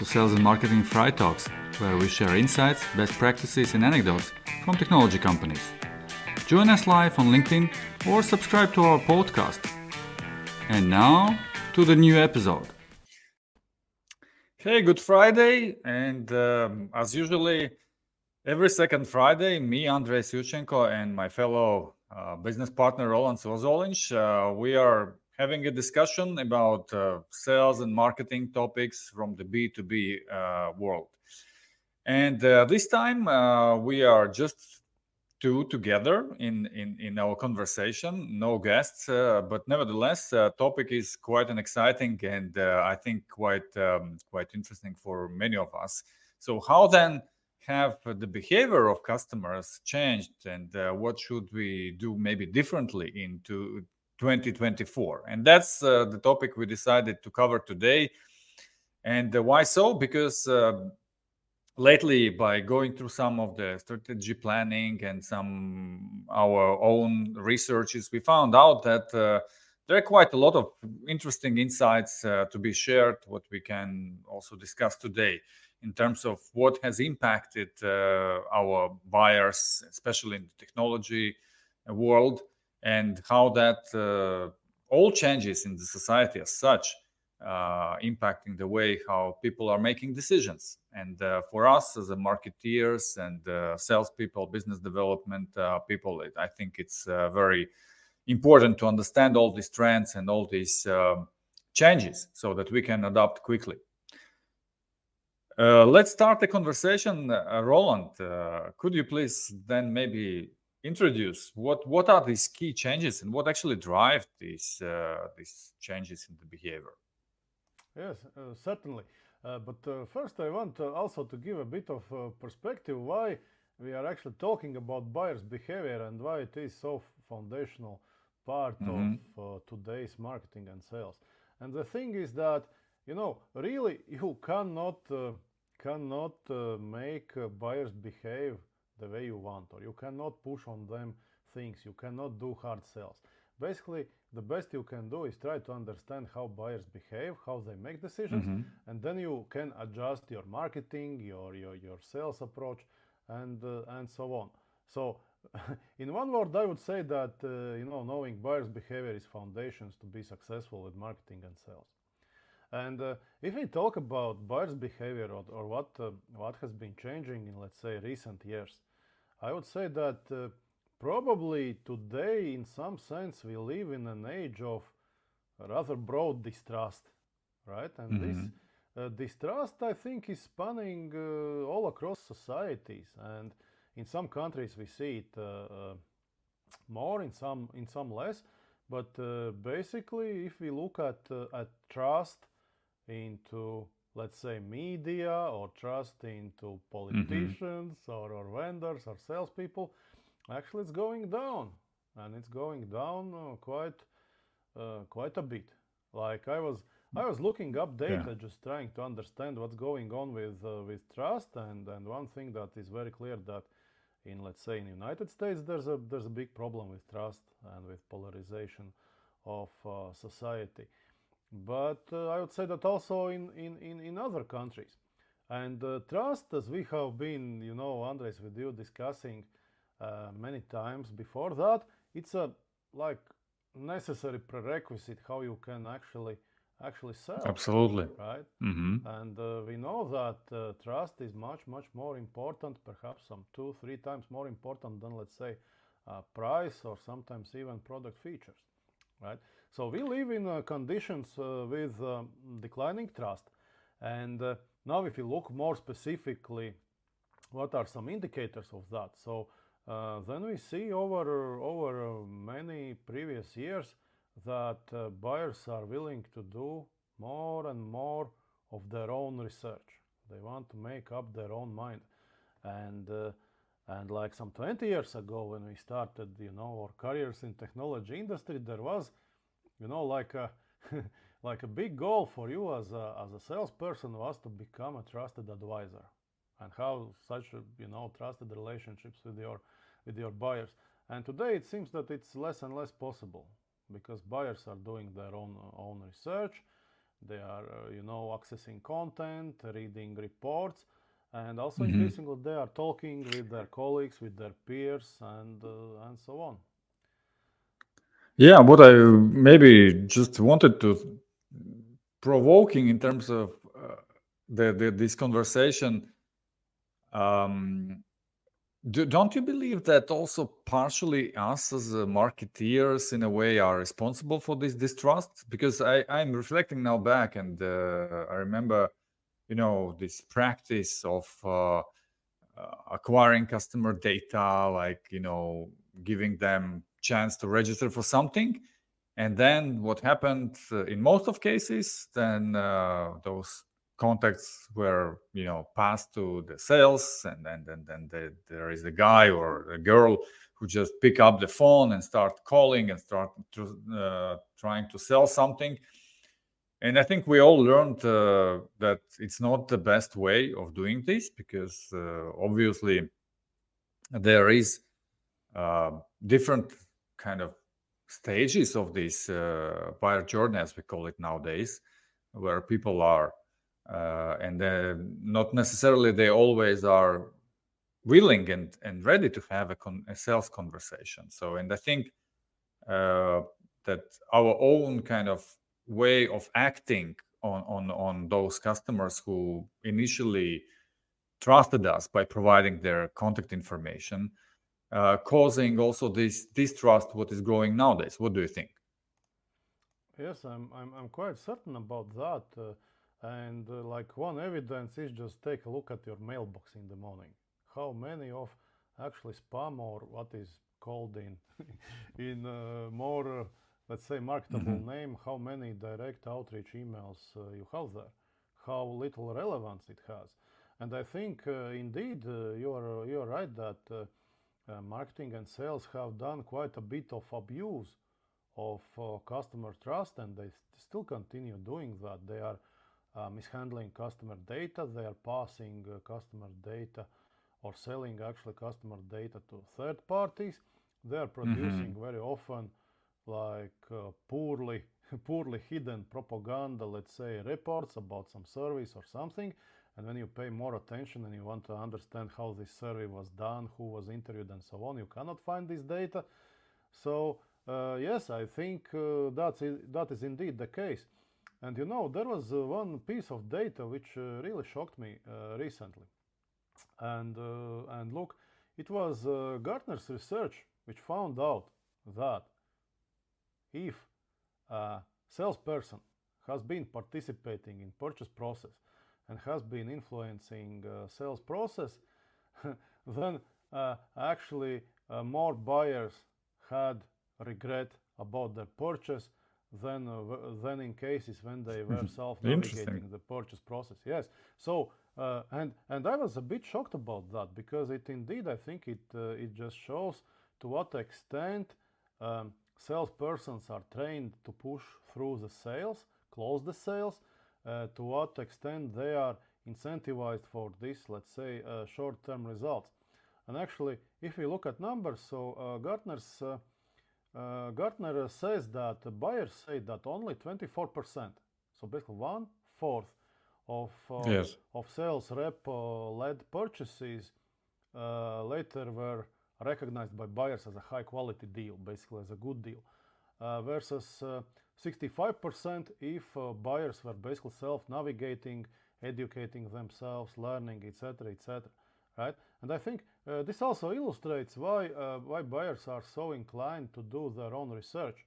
To Sales and Marketing Fry Talks, where we share insights, best practices, and anecdotes from technology companies. Join us live on LinkedIn or subscribe to our podcast. And now to the new episode. Hey, good Friday. And um, as usually, every second Friday, me, Andrei Yuchenko, and my fellow uh, business partner, Roland Svazolinch, uh, we are having a discussion about uh, sales and marketing topics from the B2B uh, world. And uh, this time uh, we are just two together in, in, in our conversation, no guests, uh, but nevertheless, uh, topic is quite an exciting and I think quite um, quite interesting for many of us. So how then have the behavior of customers changed and what should we do maybe differently into 2024. And that's uh, the topic we decided to cover today. And uh, why so? Because uh, lately, by going through some of the strategy planning and some our own researches, we found out that uh, there are quite a lot of interesting insights uh, to be shared. What we can also discuss today in terms of what has impacted uh, our buyers, especially in the technology world and how that uh, all changes in the society as such uh, impacting the way how people are making decisions. And uh, for us as a marketeers and uh, salespeople, business development uh, people, I think it's uh, very important to understand all these trends and all these um, changes so that we can adapt quickly. let's start the conversation. Roland, could you please then maybe introduce what what are these key changes and what actually drive these uh, these changes in the behavior? Yes uh, certainly. Uh, but uh, first i want also to give a bit of uh, perspective why we are actually talking about buyers behavior and why it is so foundational part mm-hmm. of uh, today's marketing and sales. And the thing is that you know really you cannot cannot make buyers behave the way you want or you cannot push on them things you cannot do hard sales. Basically the best you can do is try to understand how buyers behave how they make decisions mm-hmm. and then you can adjust your marketing your your, your sales approach and uh, and so on. So in one word i would say that uh, you know knowing buyers behavior is foundations to be successful with marketing and sales. And uh, if we talk about buyers behavior or, or what uh, what has been changing in let's say recent years I would say that uh, probably today, in some sense, we live in an age of rather broad distrust, right? And mm-hmm. this uh, distrust, I think, is spanning uh, all across societies, and in some countries we see it uh, uh, more, in some in some less. But uh, basically, if we look at at trust into let's say media or trust into politicians mm-hmm. or, or vendors or salespeople, actually it's going down, and it's going down uh, quite uh, quite a bit. Like I was I was looking up data, yeah. just trying to understand what's going on with uh, with trust, and and one thing that is very clear that in let's say in United States there's a there's a big problem with trust and with polarization of uh, society but uh, I would say that also in, in, in, in other countries. And uh, trust, as we have been, you know, Andres, with you discussing uh, many times before that, it's a like necessary prerequisite how you can actually actually sell. Absolutely. Right. Mm-hmm. And uh, we know that uh, trust is much much more important, perhaps some two three times more important than let's say uh, price or sometimes even product features. Right. So we live in uh, conditions uh, with um, declining trust. And uh, now if you look more specifically, what are some indicators of that? So uh, then we see over, over uh, many previous years that uh, buyers are willing to do more and more of their own research. They want to make up their own mind. And and like some 20 years ago when we started, you know, our careers in technology industry, there was you know, like a, like a big goal for you as a, as a salesperson was to become a trusted advisor and how such, you know, trusted relationships with your, with your buyers. And today it seems that it's less and less possible because buyers are doing their own, own research. they are, uh, you know, accessing content, reading reports, and also mm-hmm. increasingly they are talking with their colleagues, with their peers, and uh, and so on. Yeah, what I maybe just wanted to provoking in terms of uh, the, the, this conversation. Um, do, don't you believe that also partially us as uh, marketeers, in a way, are responsible for this distrust? Because I, I'm reflecting now back, and uh, I remember, you know, this practice of uh, uh, acquiring customer data, like you know, giving them chance to register for something, and then what happened uh, in most of cases, then uh, those contacts were you know passed to the sales and then then, then the, there is a guy or a girl who just pick up the phone and start calling and start to, uh, trying to sell something. And i think we all learned uh, that it's not the best way of doing this because uh, obviously there is uh, different kind of stages of this uh, buyer journey as we call it nowadays where people are uh, and not necessarily they always are willing and, and ready to have a, con- a sales conversation. So, and I think uh, that our own kind of way of acting on, on, on those customers who initially trusted us by providing their contact information, uh, causing also this distrust what is growing nowadays. What do you think? Yes, I'm, I'm, I'm quite certain about that. Uh, and uh, like one evidence is just take a look at your mailbox in the morning. How many of actually spam or what is called in in uh, more uh, let's say marketable mm-hmm. name, how many direct outreach emails uh, you have there, how little relevance it has. And I think uh, indeed uh, you are you are right that marketing and sales have done quite a bit of abuse of customer trust, and they st- still continue doing that. They are uh, mishandling customer data. They are passing uh, customer data or selling actually customer data to third parties. They are mm-hmm. producing mm-hmm. very often like uh, poorly poorly hidden propaganda, let's say reports about some service or something. And when you pay more attention and you want to understand how this survey was done, who was interviewed, and so on, you cannot find this data. So uh, yes, I think uh, that's that is indeed the case. And you know, there was uh, one piece of data which uh, really shocked me uh, recently. And, uh, and look, it was Gartner's research which found out that if a salesperson has been participating in purchase process and has been influencing uh, sales process, then actually more buyers had regret about their purchase than uh, than in cases when they were self-navigating the purchase process. Yes. So uh, and and I was a bit shocked about that because it indeed I think it uh, it just shows to what extent um, salespersons are trained to push through the sales, close the sales, uh, to what extent they are incentivized for this, let's say, uh, short-term results. And actually, if we look at numbers, so uh, Gartner's uh, Gartner says that buyers say that only 24%, so basically one fourth of uh, yes. of sales rep uh, led purchases uh, later were recognized by buyers as a high quality deal, basically as a good deal, uh, versus 65% if buyers were basically self navigating, educating themselves, learning, etc., etc right? And I think uh, this also illustrates why uh, why buyers are so inclined to do their own research.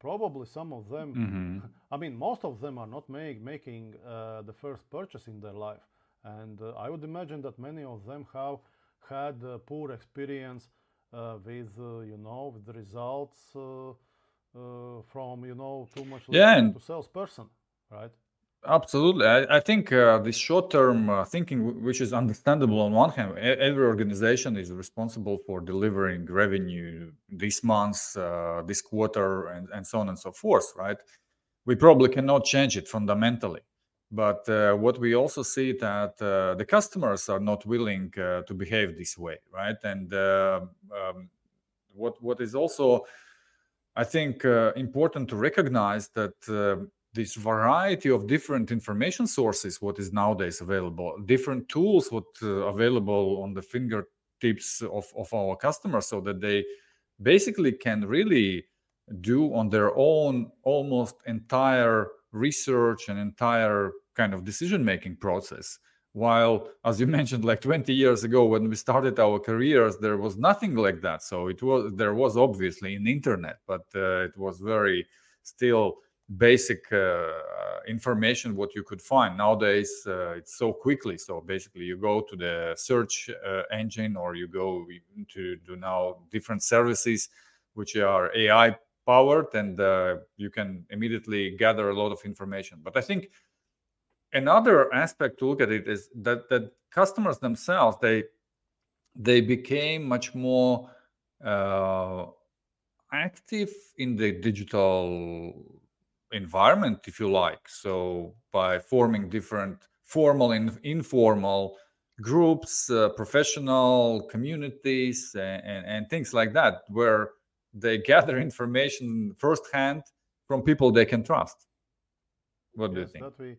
Probably some of them, mm-hmm. I mean, most of them are not make, making uh, the first purchase in their life, and uh, I would imagine that many of them have had poor experience uh, with uh, you know with the results from you know too much yeah, and- to salesperson, right? Absolutely. I, I think uh, this short term uh, thinking, which is understandable on one hand, every organization is responsible for delivering revenue this month, uh, this quarter, and, and so on and so forth, right? We probably cannot change it fundamentally. But uh, what we also see that uh, the customers are not willing uh, to behave this way, right? And um, what what is also, I think, important to recognize that this variety of different information sources what is nowadays available different tools what uh, available on the fingertips of, of our customers so that they basically can really do on their own almost entire research and entire kind of decision making process while as you mentioned like 20 years ago when we started our careers there was nothing like that. So it was there was obviously an internet but uh, it was very still basic uh, information what you could find. Nowadays uh, it's so quickly. So basically you go to the search uh, engine or you go to do now different services which are ai powered and uh, you can immediately gather a lot of information. But i think another aspect to look at it is that that customers themselves they they became much more uh, active in the digital environment if you like. So by forming different formal and informal groups uh, professional communities and, and, and things like that where they gather information firsthand from people they can trust. What do you think? that we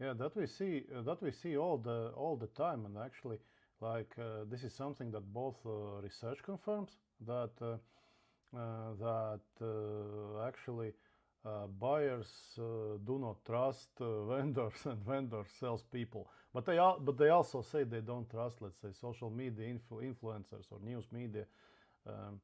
yeah that we see uh, that we see all the all the time and actually like uh, this is something that both uh, research confirms that uh, uh, that uh, actually buyers do not trust vendors and vendor salespeople. But they are but they also say they don't trust let's say social media influ- influencers or news media um,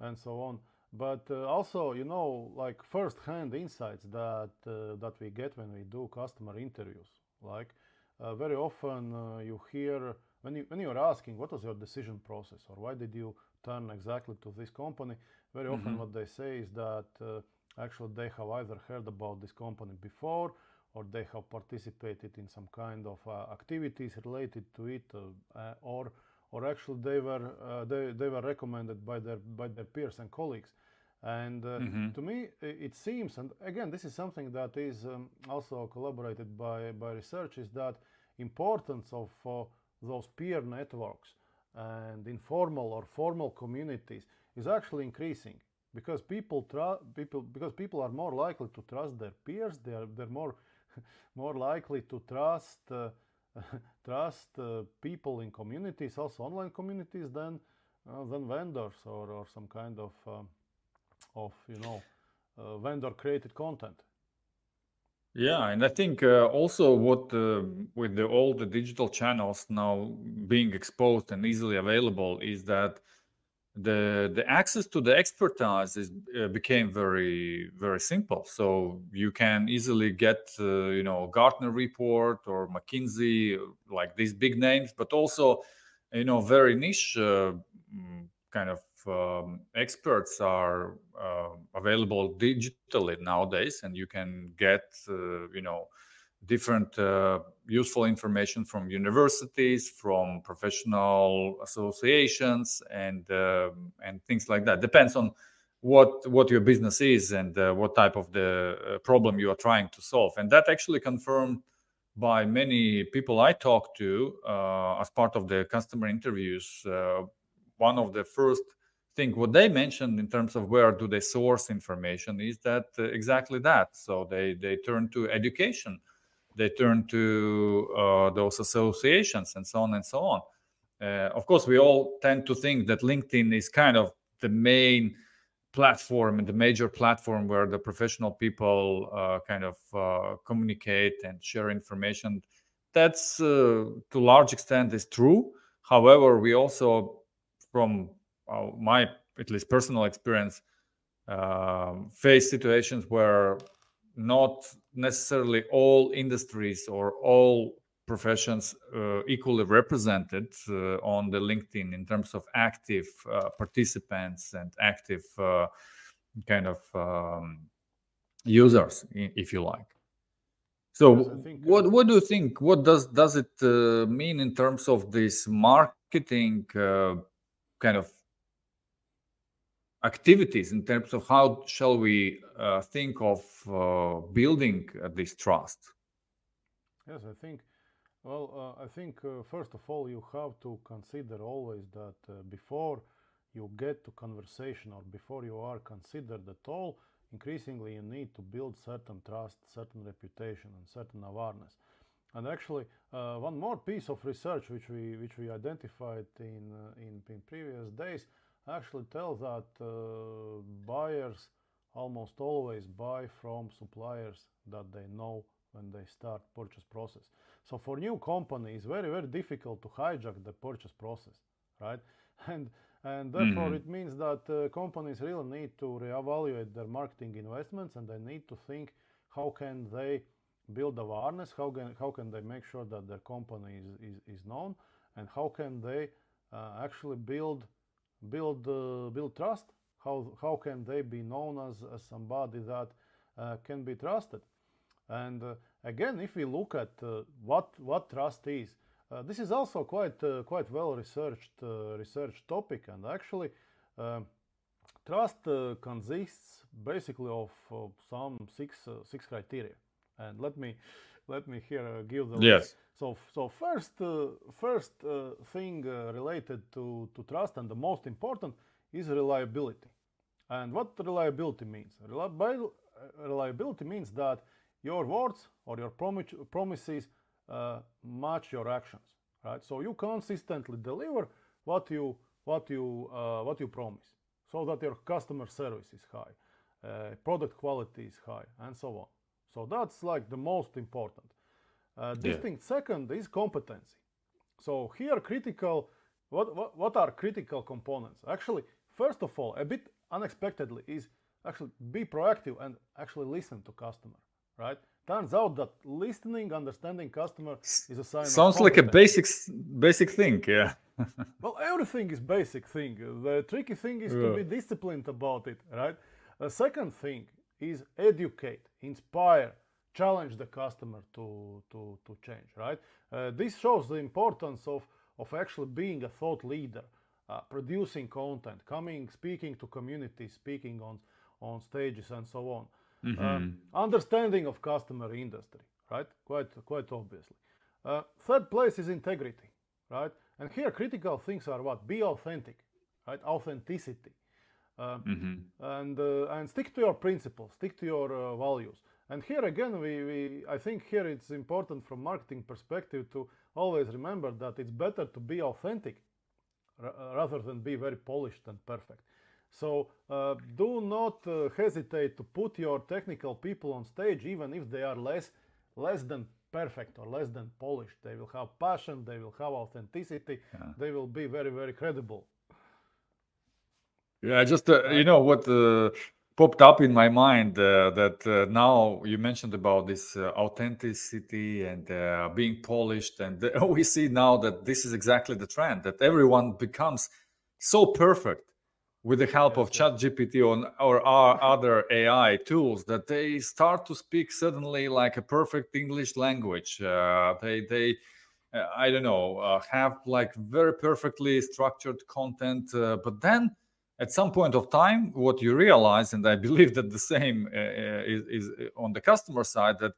and so on but uh, also you know like first hand insights that uh, that we get when we do customer interviews. Like uh, very often uh, you hear when you when you're asking what was your decision process? Or why did you turn exactly to this company? Very mm-hmm. often what they say is that uh, actually they have either heard about this company before or they have participated in some kind of uh, activities related to it or or actually they were uh, they, they were recommended by their by their peers and colleagues and uh, mm-hmm. to me it seems and again this is something that is um, also collaborated by by research is that importance of uh, those peer networks and informal or formal communities is actually increasing because people try people because people are more likely to trust their peers they are they're more more likely to trust uh, trust uh, people in communities, also online communities, than uh, than vendors or, or some kind of um, of you know uh, vendor created content. Yeah, and I think uh, also what uh, with the, all the digital channels now being exposed and easily available is that the the access to the expertise is uh, became very very simple. So you can easily get uh, you know gartner report or mckinsey like these big names but also you know very niche uh, mm, kind of um, experts are uh, available digitally nowadays and you can get uh, you know different uh, useful information from universities, from professional associations, and uh, and things like that. Depends on what what your business is and uh, what type of the uh, problem you are trying to solve. And that actually confirmed by many people I talked to uh, as part of the customer interviews. Uh, one of the first thing what they mentioned in terms of where do they source information is that exactly that. So they they turn to education they turn to uh, those associations and so on and so on. Uh, of course, we all tend to think that LinkedIn is kind of the main platform and the major platform where the professional people uh, kind of uh, communicate and share information. That's uh, to large extent is true. However, we also, from uh, my at least personal experience, face situations where not necessarily all industries or all professions uh, equally represented uh, on the LinkedIn in terms of active uh, participants and active uh, kind of um, users, if you like. So, think, what uh, what do you think? What does does it uh, mean in terms of this marketing kind of activities in terms of how shall we uh, think of uh, building uh, this trust yes i think well uh, i think uh, first of all you have to consider always that uh, before you get to conversation or before you are considered at all increasingly you need to build certain trust, certain reputation, and certain awareness. And actually, one more piece of research which we which we identified in in, in, previous days actually tell that uh, buyers almost always buy from suppliers that they know when they start purchase process. So for new company, it's very very difficult to hijack the purchase process, right? And and therefore mm-hmm. it means that uh, companies really need to reevaluate their marketing investments and they need to think how can they build awareness, how can how can they make sure that their company is is, is known, and how can they uh, actually build build uh, build trust. How how can they be known as, as somebody that uh, can be trusted? And uh, again, if we look at uh, what what trust is, uh, this is also quite uh, quite well researched research topic, and actually, trust consists basically of some six six criteria. And let me let me here give the yes. List. So so first first thing related to to trust and the most important is reliability. And what reliability means? Reliability means that your words or your promises uh, match your actions, right? So you consistently deliver what you what you uh, what you promise, so that your customer service is high, uh, product quality is high, and so on. So that's like the most important. Uh, distinct yeah. second is competency. So here critical, what, what what are critical components? Actually, first of all, a bit unexpectedly is actually be proactive and actually listen to customer, right? Turns out that listening, understanding customer is a sign. Sounds like a basic basic thing, yeah. well, everything is basic thing. The tricky thing is yeah. to be disciplined about it, right? The second thing is educate, inspire, challenge the customer to to to change, right? Uh, this shows the importance of of actually being a thought leader, uh, producing content, coming, speaking to communities, speaking on on stages, and so on. Mm-hmm. Um, understanding of customer industry, right? Quite, quite obviously. Uh, third place is integrity, right? And here critical things are what? Be authentic, right? Authenticity. Uh, mm-hmm. and uh, and stick to your principles, stick to your uh, values. And here again, we, we I think here it's important from marketing perspective to always remember that it's better to be authentic r- rather than be very polished and perfect. So uh, do not uh, hesitate to put your technical people on stage, even if they are less less than perfect or less than polished. They will have passion, they will have authenticity, yeah. they will be very very credible. Yeah, just uh, you know what uh, popped up in my mind uh, that uh, now you mentioned about this authenticity and being polished, and we see now that this is exactly the trend that everyone becomes so perfect with the help of ChatGPT or, or our other AI tools that they start to speak suddenly like a perfect English language. Uh, they they uh, I don't know uh, have like very perfectly structured content, uh, but then at some point of time, what you realize, and I believe that the same uh, uh, is, is on the customer side, that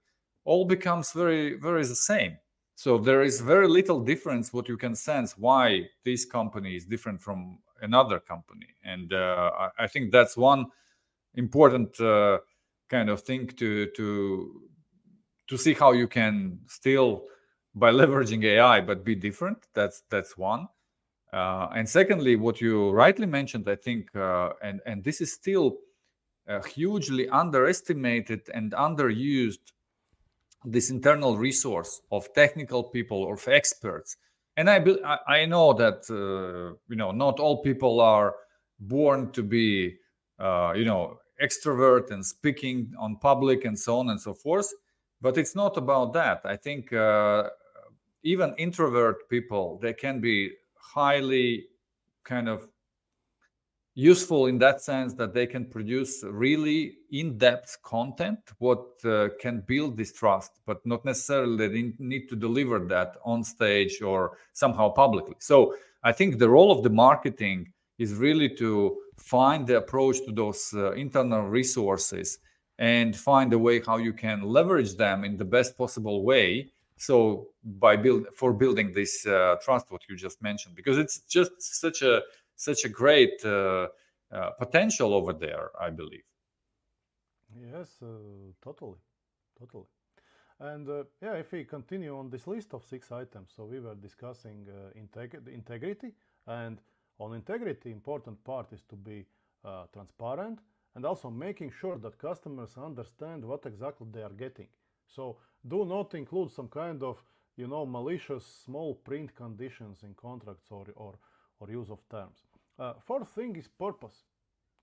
all becomes very very the same. So there is very little difference what you can sense why this company is different from another company. And uh, I, I, think that's one important uh, kind of thing to to to see how you can still by leveraging ai but be different. That's that's one uh, and secondly what you rightly mentioned i think uh, and and this is still hugely underestimated and underused this internal resource of technical people or of experts and I I know that uh, you know not all people are born to be uh, you know extrovert and speaking on public and so on and so forth. But it's not about that. I think uh, even introvert people they can be highly kind of useful in that sense that they can produce really in-depth content what uh, can build this trust but not necessarily they need to deliver that on stage or somehow publicly. So i think the role of the marketing is really to find the approach to those uh, internal resources and find a way how you can leverage them in the best possible way so by build for building this uh, trust what you just mentioned because it's just such a such a great uh, uh, potential over there, I believe. Yes, uh, totally, totally. And uh, yeah, if we continue on this list of six items, so we were discussing uh, integ- integrity, and on integrity, important part is to be transparent and also making sure that customers understand what exactly they are getting. So do not include some kind of you know malicious small print conditions in contracts or or, or use of terms. Uh, fourth thing is purpose.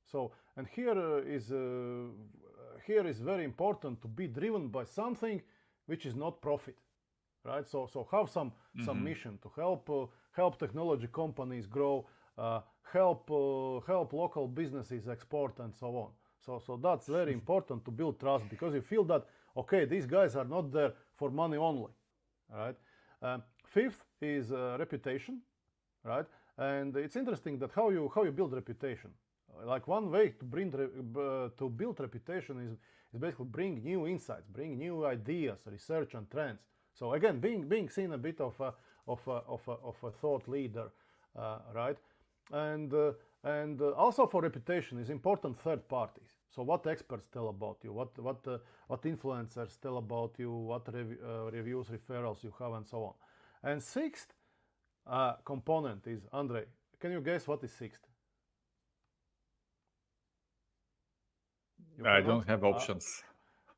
So and here uh, is uh, here is very important to be driven by something which is not profit, right? So so have some mm-hmm. some mission to help uh, help technology companies grow, uh, help uh, help local businesses export and so on. So so that's very important to build trust because you feel that okay these guys are not there for money only, right? Um, fifth is uh, reputation, right? And it's interesting that how you how you build reputation. Like one way to bring uh, to build reputation is is basically bring new insights, bring new ideas, research and trends. So again, being being seen a bit of a of a, of a, of a thought leader, uh, right? And uh, and uh, also for reputation is important third parties. So what experts tell about you, what what uh, what influencers tell about you, what rev- uh, reviews, referrals you have, and so on. And sixth uh, component is Andre. Can you guess what is sixth? I don't have options.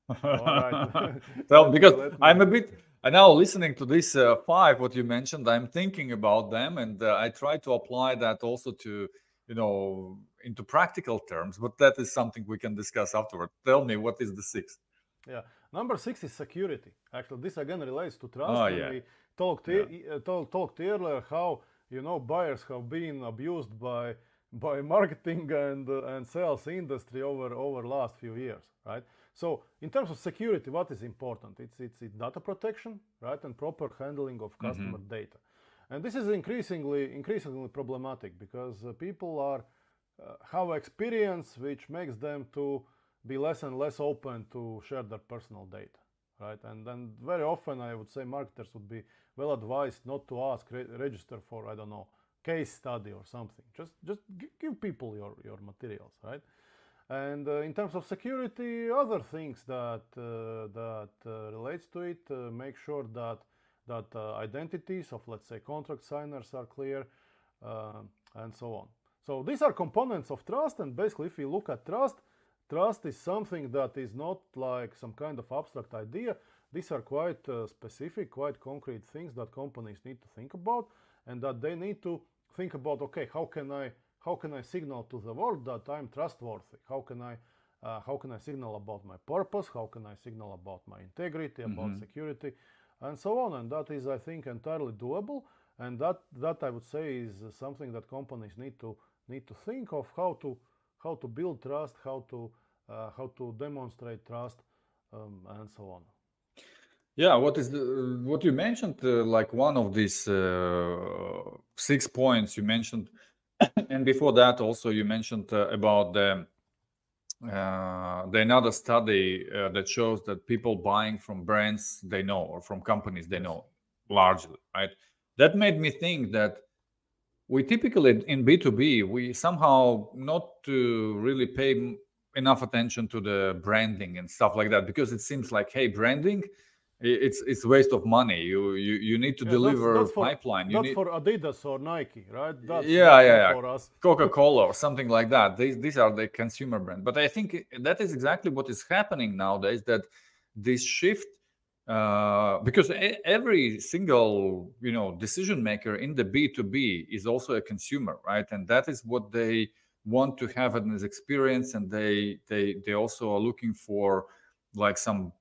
well, because I'm a bit and now listening to this uh, five, what you mentioned, I'm thinking about them, and uh, I try to apply that also to, you know, into practical terms. But that is something we can discuss afterward. Tell me, what is the sixth? Yeah, number six is security. Actually, this again relates to trust. Oh, yeah. We talked yeah. uh, talk, talked earlier how you know buyers have been abused by by marketing and uh, and sales industry over over last few years, right? So in terms of security, what is important? It's it's, it's data protection, right, and proper handling of customer mm-hmm. data, and this is increasingly increasingly problematic because uh, people are uh, have experience which makes them to be less and less open to share their personal data, right? And then very often I would say marketers would be well advised not to ask re- register for I don't know case study or something. Just just give people your your materials, right? And uh, in terms of security, other things that uh, that uh, relates to it, uh, make sure that that uh, identities of let's say contract signers are clear, uh, and so on. So these are components of trust, and basically, if we look at trust, trust is something that is not like some kind of abstract idea. These are quite specific, quite concrete things that companies need to think about, and that they need to think about okay how can i how can i signal to the world that i'm trustworthy how can i uh, how can i signal about my purpose how can i signal about my integrity about mm-hmm. security and so on and that is i think entirely doable and that that i would say is something that companies need to need to think of how to how to build trust how to uh, how to demonstrate trust um, and so on yeah, what is the, what you mentioned? Uh, like one of these uh, six points you mentioned, and before that also you mentioned uh, about the uh, the another study uh, that shows that people buying from brands they know or from companies they know largely, right? That made me think that we typically in B2B we somehow not to really pay enough attention to the branding and stuff like that because it seems like hey branding it's it's waste of money. You you, you need to yeah, deliver that's, that's for, pipeline. You that's need... for Adidas or Nike, right? That's, yeah, yeah, yeah. Coca Cola or something like that. These these are the consumer brand. But I think that is exactly what is happening nowadays. That this shift, uh, because every single you know decision maker in the B two B is also a consumer, right? And that is what they want to have as experience, and they they they also are looking for like some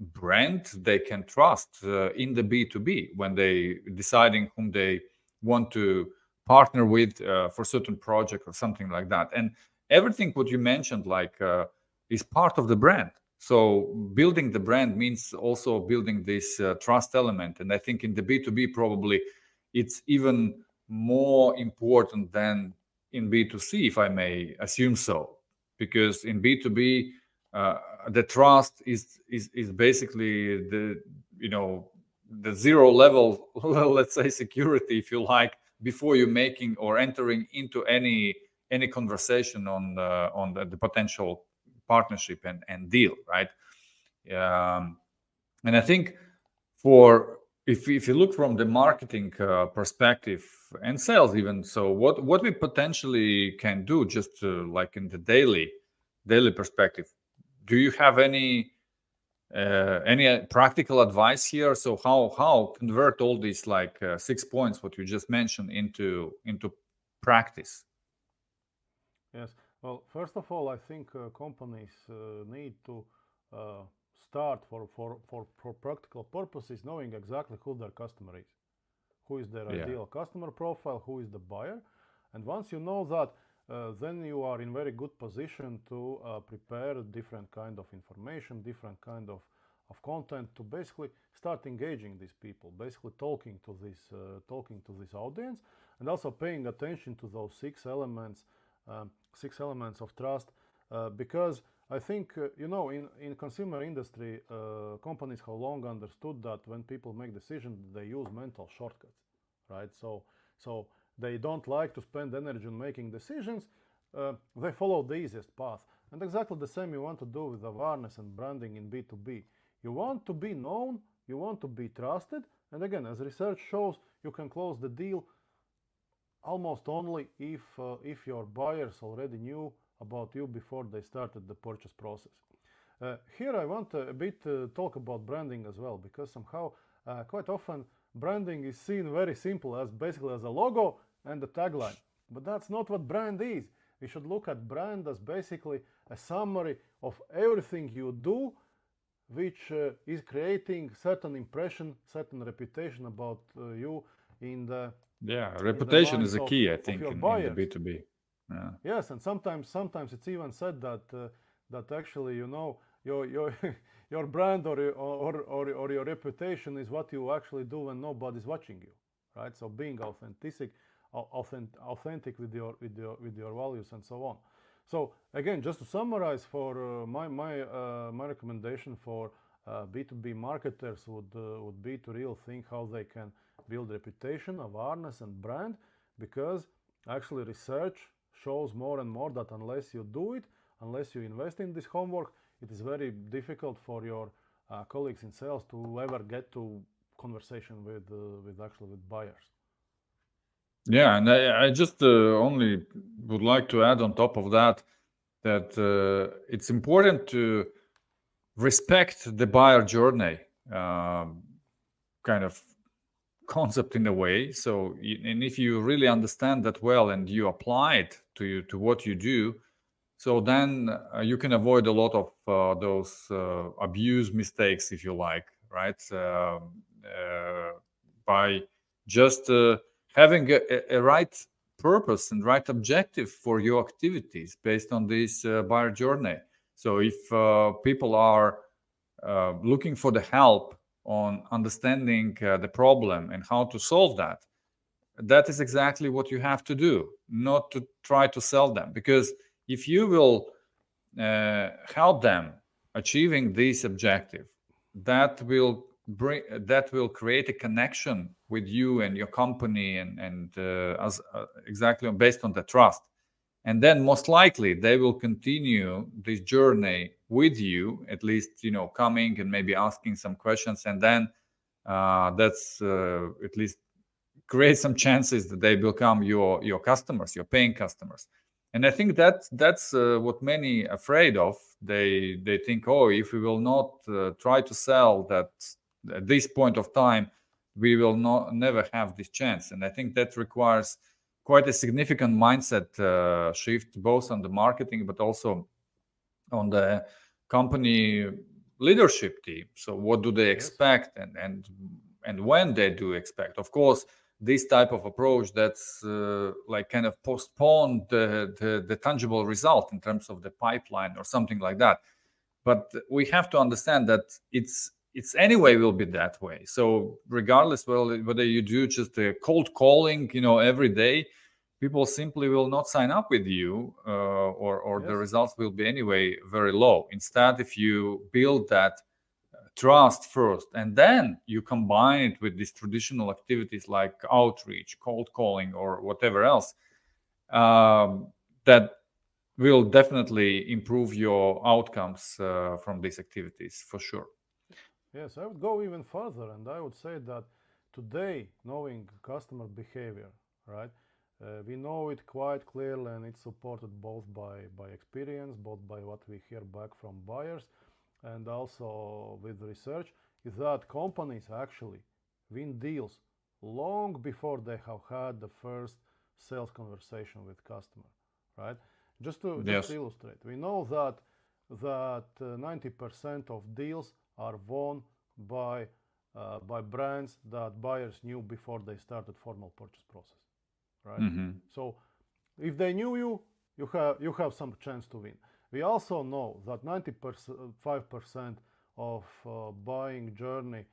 brand they can trust uh, in the b2b when they deciding whom they want to partner with uh, for certain project or something like that. And everything what you mentioned like uh, is part of the brand. So building the brand means also building this uh, trust element. And i think in the b2b probably it's even more important than in b2c if i may assume so. Because in b2b uh, the trust is is is basically the you know the zero level let's say security if you like before you making or entering into any any conversation on the, on the, the potential partnership and and deal right? Um, and i think for if if you look from the marketing uh, perspective and sales even so what what we potentially can do just like in the daily daily perspective do you have any uh, any practical advice here? So how how convert all these like uh, six points what you just mentioned into into practice? Yes. Well first of all i think uh, companies uh, need to uh, start for, for for for practical purposes knowing exactly who their customer is. Who is their yeah. ideal customer profile? Who is the buyer? And once you know that uh, then you are in very good position to uh, prepare different kind of information, different kind of, of content to basically start engaging these people, basically talking to this uh, talking to this audience, and also paying attention to those six elements, um, six elements of trust, uh, because I think uh, you know in in consumer industry, companies have long understood that when people make decisions, they use mental shortcuts, right? So so they don't like to spend energy on making decisions, uh, they follow the easiest path. And exactly the same you want to do with awareness and branding in B2B. You want to be known, you want to be trusted, and again, as research shows, you can close the deal almost only if, uh, if your buyers already knew about you before they started the purchase process. Uh, here I want a bit uh, talk about branding as well, because somehow uh, quite often branding is seen very simple as basically as a logo and the tagline. But that's not what brand is. We should look at brand as basically a summary of everything you do which uh, is creating certain impression, certain reputation about uh, you in the yeah reputation the is a key of, I think in, in, the B2B. Yeah. Yes, and sometimes sometimes it's even said that uh, that actually you know your your your brand or, or or or your reputation is what you actually do when nobody's watching you, right? So being authentic authentic with your with your with your values and so on. So again, just to summarize, for uh, my my uh, my recommendation for uh, B2B marketers would uh, would be to really think how they can build reputation, awareness, and brand, because actually research shows more and more that unless you do it, unless you invest in this homework, it is very difficult for your uh, colleagues in sales to ever get to conversation with uh, with actually with buyers. Yeah, and I, I just uh, only would like to add on top of that that uh, it's important to respect the buyer journey um, kind of concept in a way. So, and if you really understand that well and you apply it to you to what you do, so then uh, you can avoid a lot of uh, those uh, abuse mistakes, if you like, right? Um, uh, by just having a, a, right purpose and right objective for your activities based on this uh, buyer journey. So if uh, people are uh, looking for the help on understanding uh, the problem and how to solve that, that is exactly what you have to do, not to try to sell them. Because if you will uh, help them achieving this objective, that will bring that will create a connection with you and your company and and uh, as uh, exactly based on the trust. And then most likely they will continue this journey with you at least you know coming and maybe asking some questions. And then uh, that's uh, at least create some chances that they become your your customers your paying customers. And i think that that's uh, what many afraid of. They they think oh if we will not uh, try to sell that at this point of time we will not never have this chance. And i think that requires quite a significant mindset uh, shift both on the marketing but also on the company leadership team. So what do they expect and and and when they do expect? Of course this type of approach that's uh, like kind of postpone the, the, the tangible result in terms of the pipeline or something like that. But we have to understand that it's it's anyway will be that way so regardless well whether you do just a cold calling you know every day people simply will not sign up with you uh, or or yes. the results will be anyway very low instead if you build that uh, trust first and then you combine it with these traditional activities like outreach cold calling or whatever else um, that will definitely improve your outcomes uh, from these activities for sure. Yes, I would go even further and I would say that today, knowing customer behavior, right, uh, we know it quite clearly and it's supported both by, by experience, both by what we hear back from buyers and also with research, is that companies actually win deals long before they have had the first sales conversation with customer, right? Just to, Yes. just to illustrate, we know that that uh, 90% of deals are won by uh, by brands that buyers knew before they started formal purchase process, right? Mhm. So if they knew you, you have you have some chance to win. We also know that 95% of uh, buying journey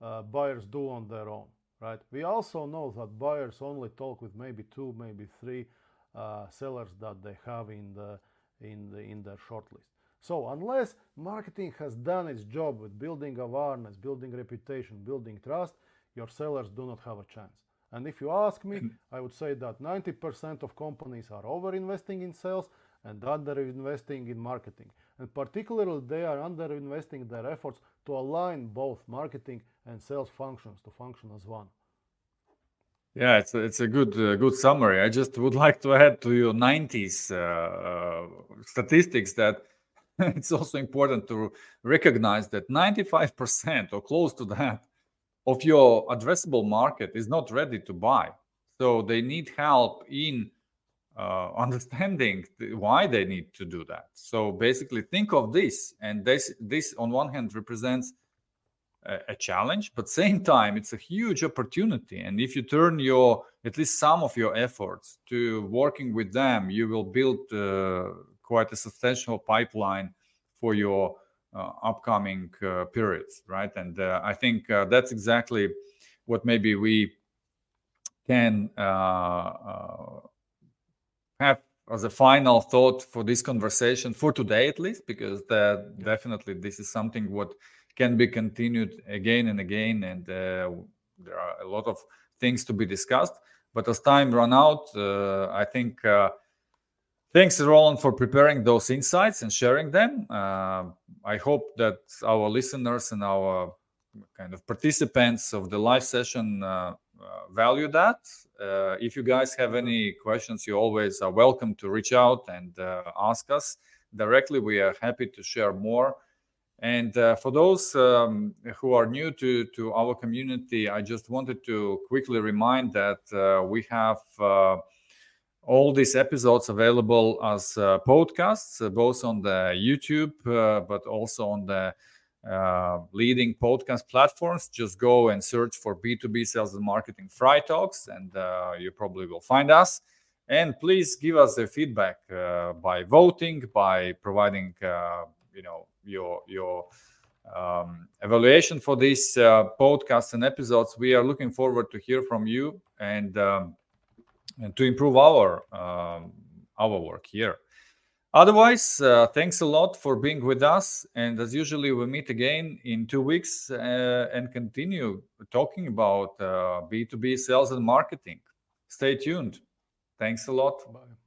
uh, buyers do on their own, right? We also know that buyers only talk with maybe two, maybe three uh, sellers that they have in the in the in their shortlist. So unless marketing has done its job with building awareness, building reputation, building trust, your sellers do not have a chance. And if you ask me, I would say that 90% of companies are over investing in sales and under investing in marketing. And particularly, they are under investing their efforts to align both marketing and sales functions to function as one. Yeah, it's a, it's a good uh, good summary. I just would like to add to your 90s uh, uh, statistics that it's also important to recognize that 95% or close to that of your addressable market is not ready to buy. So they need help in uh, understanding why they need to do that. So basically, think of this, and this this on one hand represents a, a challenge, but same time it's a huge opportunity. And if you turn your at least some of your efforts to working with them, you will build uh, quite a substantial pipeline for your uh, upcoming uh, periods, right? And uh, I think uh, that's exactly what maybe we can uh, uh, have as a final thought for this conversation for today at least because that definitely this is something what can be continued again and again and uh, there are a lot of things to be discussed but as time run out uh, i think uh, thanks roland for preparing those insights and sharing them uh, i hope that our listeners and our kind of participants of the live session uh, uh, value that. Uh, if you guys have any questions, you always are welcome to reach out and uh, ask us directly. We are happy to share more. And uh, for those um, who are new to, to our community, I just wanted to quickly remind that we have all these episodes available as uh, podcasts, uh, both on the YouTube, uh, but also on the uh, leading podcast platforms. Just go and search for B2B Sales and Marketing Fry Talks, and uh, you probably will find us. And please give us the feedback uh, by voting, by providing, you know, your your um, evaluation for these podcasts and episodes. We are looking forward to hear from you and, um, and to improve our um, our work here. Otherwise, uh, thanks a lot for being with us. And as usually, we meet again in two weeks uh, and continue talking about uh, B2B sales and marketing. Stay tuned. Thanks a lot. Bye.